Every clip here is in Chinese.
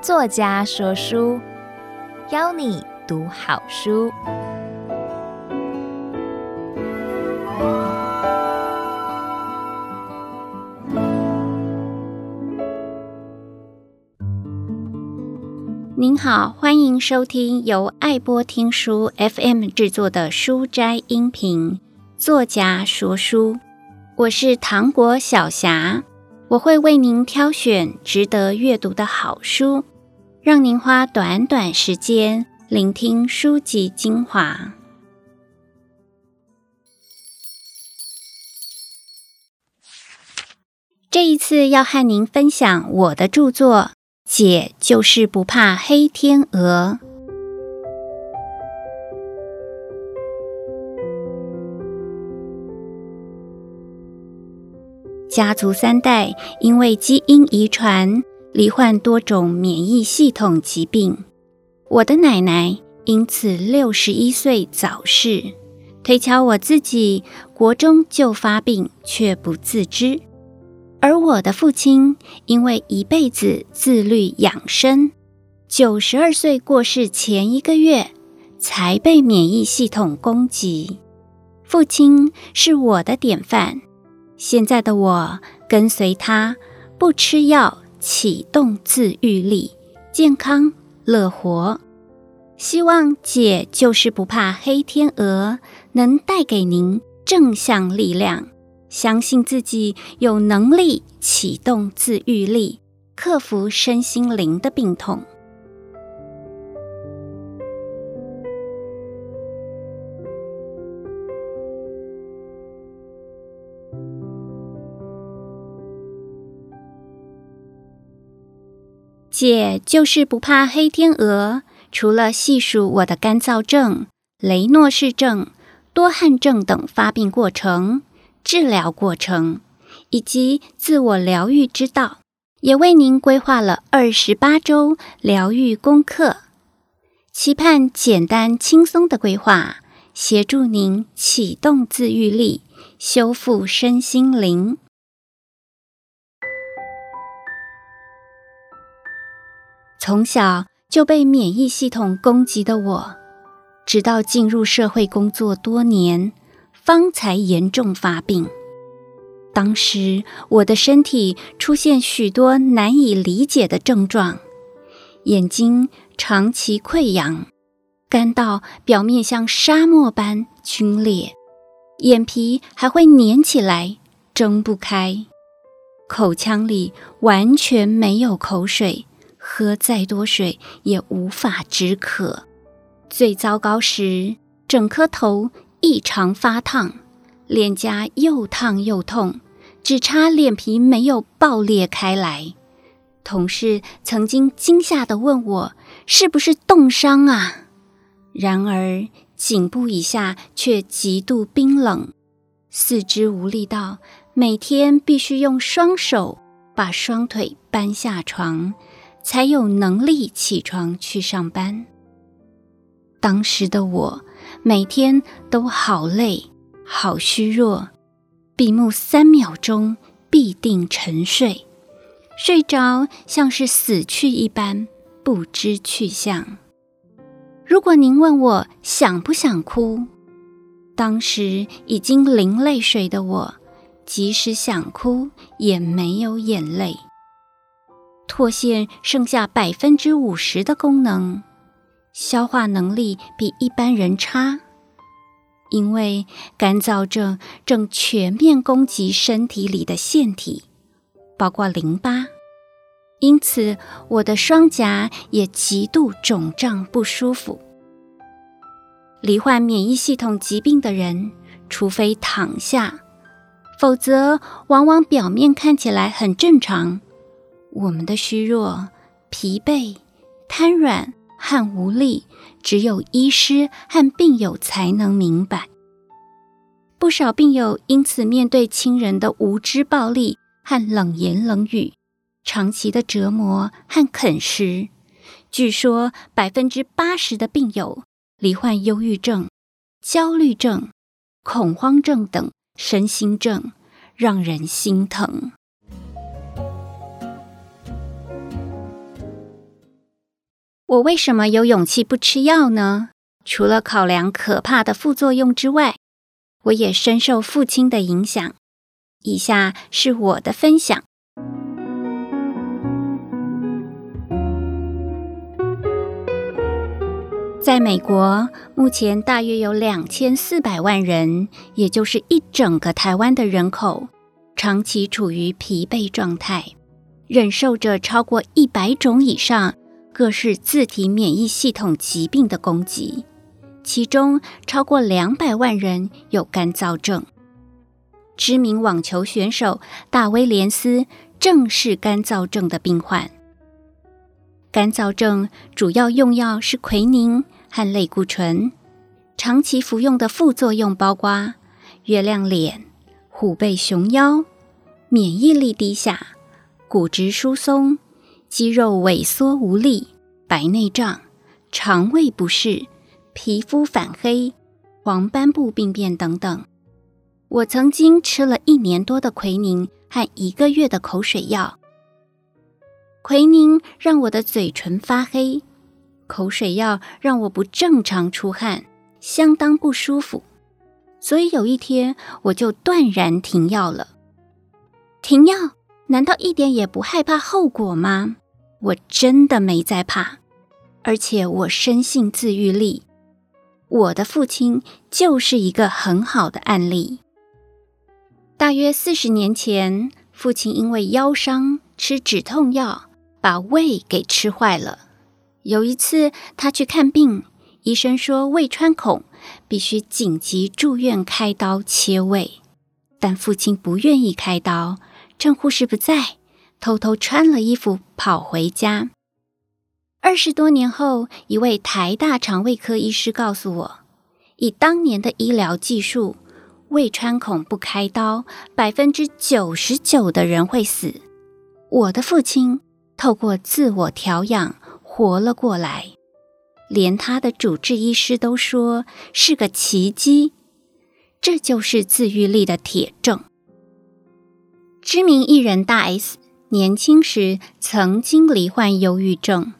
作家说书，邀你读好书。您好，欢迎收听由爱播听书 FM 制作的书斋音频。作家说书，我是糖果小霞，我会为您挑选值得阅读的好书，让您花短短时间聆听书籍精华。这一次要和您分享我的著作。姐就是不怕黑天鹅。家族三代因为基因遗传罹患多种免疫系统疾病，我的奶奶因此六十一岁早逝，推敲我自己国中就发病却不自知。而我的父亲因为一辈子自律养生，九十二岁过世前一个月才被免疫系统攻击。父亲是我的典范，现在的我跟随他，不吃药，启动自愈力，健康乐活。希望姐就是不怕黑天鹅，能带给您正向力量。相信自己有能力启动自愈力，克服身心灵的病痛。姐就是不怕黑天鹅，除了细数我的干燥症、雷诺氏症、多汗症等发病过程。治疗过程以及自我疗愈之道，也为您规划了二十八周疗愈功课，期盼简单轻松的规划，协助您启动自愈力，修复身心灵。从小就被免疫系统攻击的我，直到进入社会工作多年。方才严重发病。当时我的身体出现许多难以理解的症状：眼睛长期溃疡，干到表面像沙漠般皲裂，眼皮还会粘起来，睁不开；口腔里完全没有口水，喝再多水也无法止渴。最糟糕时，整颗头。异常发烫，脸颊又烫又痛，只差脸皮没有爆裂开来。同事曾经惊吓地问我：“是不是冻伤啊？”然而颈部以下却极度冰冷，四肢无力到每天必须用双手把双腿搬下床，才有能力起床去上班。当时的我。每天都好累，好虚弱，闭目三秒钟必定沉睡，睡着像是死去一般，不知去向。如果您问我想不想哭，当时已经零泪水的我，即使想哭也没有眼泪。唾腺剩下百分之五十的功能。消化能力比一般人差，因为干燥症正全面攻击身体里的腺体，包括淋巴，因此我的双颊也极度肿胀不舒服。罹患免疫系统疾病的人，除非躺下，否则往往表面看起来很正常。我们的虚弱、疲惫、瘫软。和无力，只有医师和病友才能明白。不少病友因此面对亲人的无知暴力和冷言冷语，长期的折磨和啃食。据说百分之八十的病友罹患忧郁症、焦虑症、恐慌症等身心症，让人心疼。我为什么有勇气不吃药呢？除了考量可怕的副作用之外，我也深受父亲的影响。以下是我的分享。在美国，目前大约有两千四百万人，也就是一整个台湾的人口，长期处于疲惫状态，忍受着超过一百种以上各式自体免疫系统疾病的攻击，其中超过两百万人有干燥症。知名网球选手大威廉斯正是干燥症的病患。干燥症主要用药是奎宁。和类固醇，长期服用的副作用包括月亮脸、虎背熊腰、免疫力低下、骨质疏松、肌肉萎缩无力、白内障、肠胃不适、皮肤反黑、黄斑部病变等等。我曾经吃了一年多的奎宁和一个月的口水药，奎宁让我的嘴唇发黑。口水药让我不正常出汗，相当不舒服，所以有一天我就断然停药了。停药难道一点也不害怕后果吗？我真的没在怕，而且我深信自愈力。我的父亲就是一个很好的案例。大约四十年前，父亲因为腰伤吃止痛药，把胃给吃坏了。有一次，他去看病，医生说胃穿孔，必须紧急住院开刀切胃。但父亲不愿意开刀，趁护士不在，偷偷穿了衣服跑回家。二十多年后，一位台大肠胃科医师告诉我，以当年的医疗技术，胃穿孔不开刀，百分之九十九的人会死。我的父亲透过自我调养。活了过来，连他的主治医师都说是个奇迹。这就是自愈力的铁证。知名艺人大 S 年轻时曾经罹患忧郁症，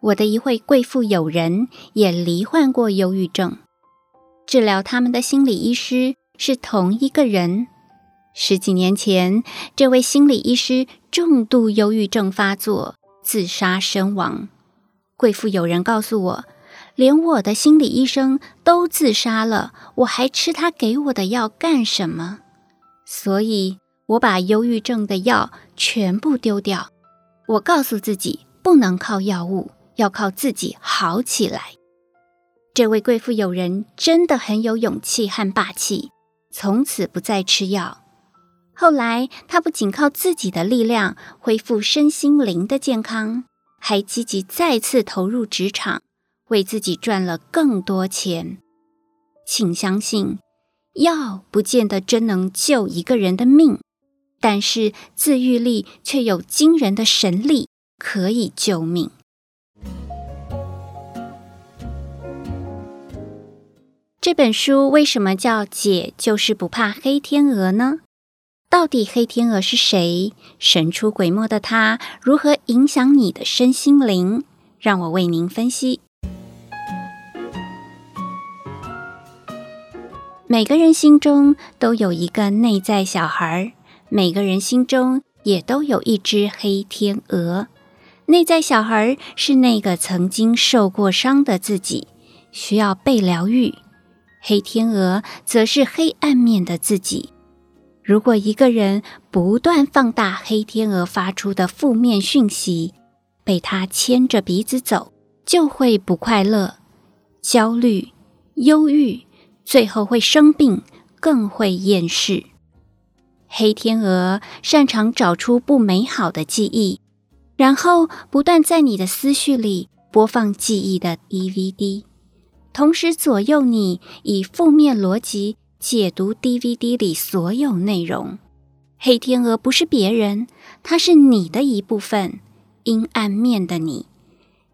我的一位贵妇友人也罹患过忧郁症，治疗他们的心理医师是同一个人。十几年前，这位心理医师重度忧郁症发作，自杀身亡。贵妇友人告诉我，连我的心理医生都自杀了，我还吃他给我的药干什么？所以，我把忧郁症的药全部丢掉。我告诉自己，不能靠药物，要靠自己好起来。这位贵妇友人真的很有勇气和霸气，从此不再吃药。后来，她不仅靠自己的力量恢复身心灵的健康。还积极再次投入职场，为自己赚了更多钱。请相信，药不见得真能救一个人的命，但是自愈力却有惊人的神力，可以救命。这本书为什么叫“姐就是不怕黑天鹅”呢？到底黑天鹅是谁？神出鬼没的他如何影响你的身心灵？让我为您分析。每个人心中都有一个内在小孩儿，每个人心中也都有一只黑天鹅。内在小孩是那个曾经受过伤的自己，需要被疗愈；黑天鹅则是黑暗面的自己。如果一个人不断放大黑天鹅发出的负面讯息，被他牵着鼻子走，就会不快乐、焦虑、忧郁，最后会生病，更会厌世。黑天鹅擅长找出不美好的记忆，然后不断在你的思绪里播放记忆的 DVD，同时左右你以负面逻辑。解读 DVD 里所有内容，黑天鹅不是别人，它是你的一部分，阴暗面的你。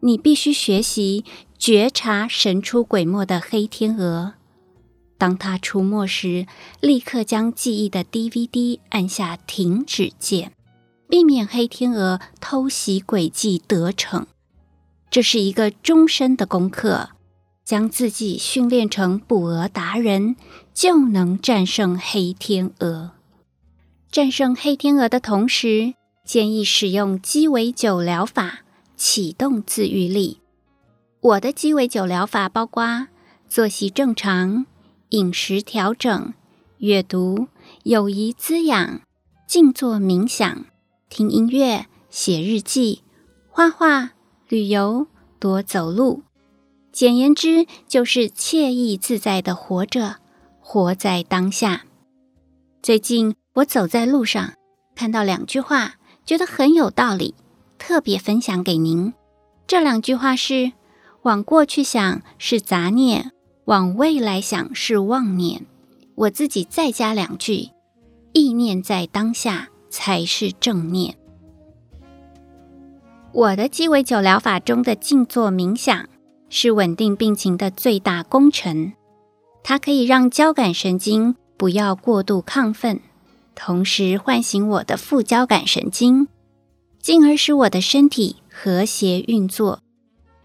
你必须学习觉察神出鬼没的黑天鹅。当他出没时，立刻将记忆的 DVD 按下停止键，避免黑天鹅偷袭诡计得逞。这是一个终身的功课，将自己训练成捕鹅达人，就能战胜黑天鹅。战胜黑天鹅的同时，建议使用鸡尾酒疗法，启动自愈力。我的鸡尾酒疗法包括作息正常。饮食调整、阅读、友谊滋养、静坐冥想、听音乐、写日记、画画、旅游、多走路。简言之，就是惬意自在的活着，活在当下。最近我走在路上，看到两句话，觉得很有道理，特别分享给您。这两句话是：往过去想是杂念。往未来想是妄念，我自己再加两句：意念在当下才是正念。我的鸡尾酒疗法中的静坐冥想是稳定病情的最大功臣，它可以让交感神经不要过度亢奋，同时唤醒我的副交感神经，进而使我的身体和谐运作，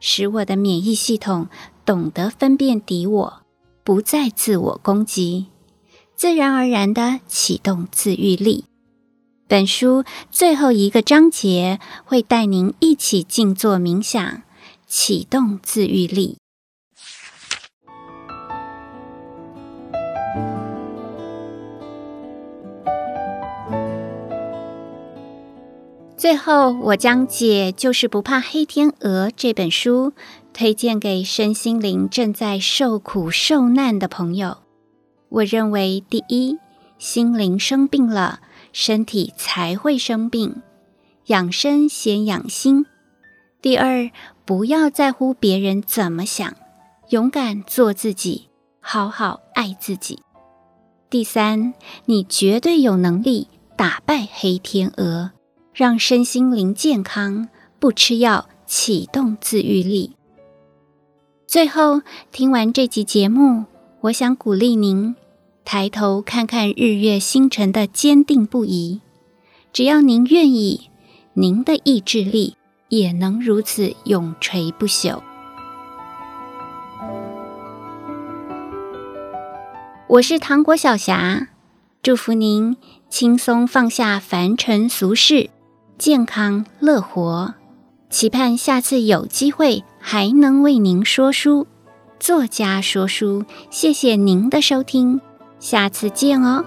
使我的免疫系统。懂得分辨敌我，不再自我攻击，自然而然地启动自愈力。本书最后一个章节会带您一起静坐冥想，启动自愈力。最后，我将《解就是不怕黑天鹅》这本书。推荐给身心灵正在受苦受难的朋友。我认为，第一，心灵生病了，身体才会生病，养生先养心。第二，不要在乎别人怎么想，勇敢做自己，好好爱自己。第三，你绝对有能力打败黑天鹅，让身心灵健康，不吃药，启动自愈力。最后，听完这集节目，我想鼓励您抬头看看日月星辰的坚定不移。只要您愿意，您的意志力也能如此永垂不朽。我是糖果小霞，祝福您轻松放下凡尘俗事，健康乐活。期盼下次有机会还能为您说书，作家说书。谢谢您的收听，下次见哦。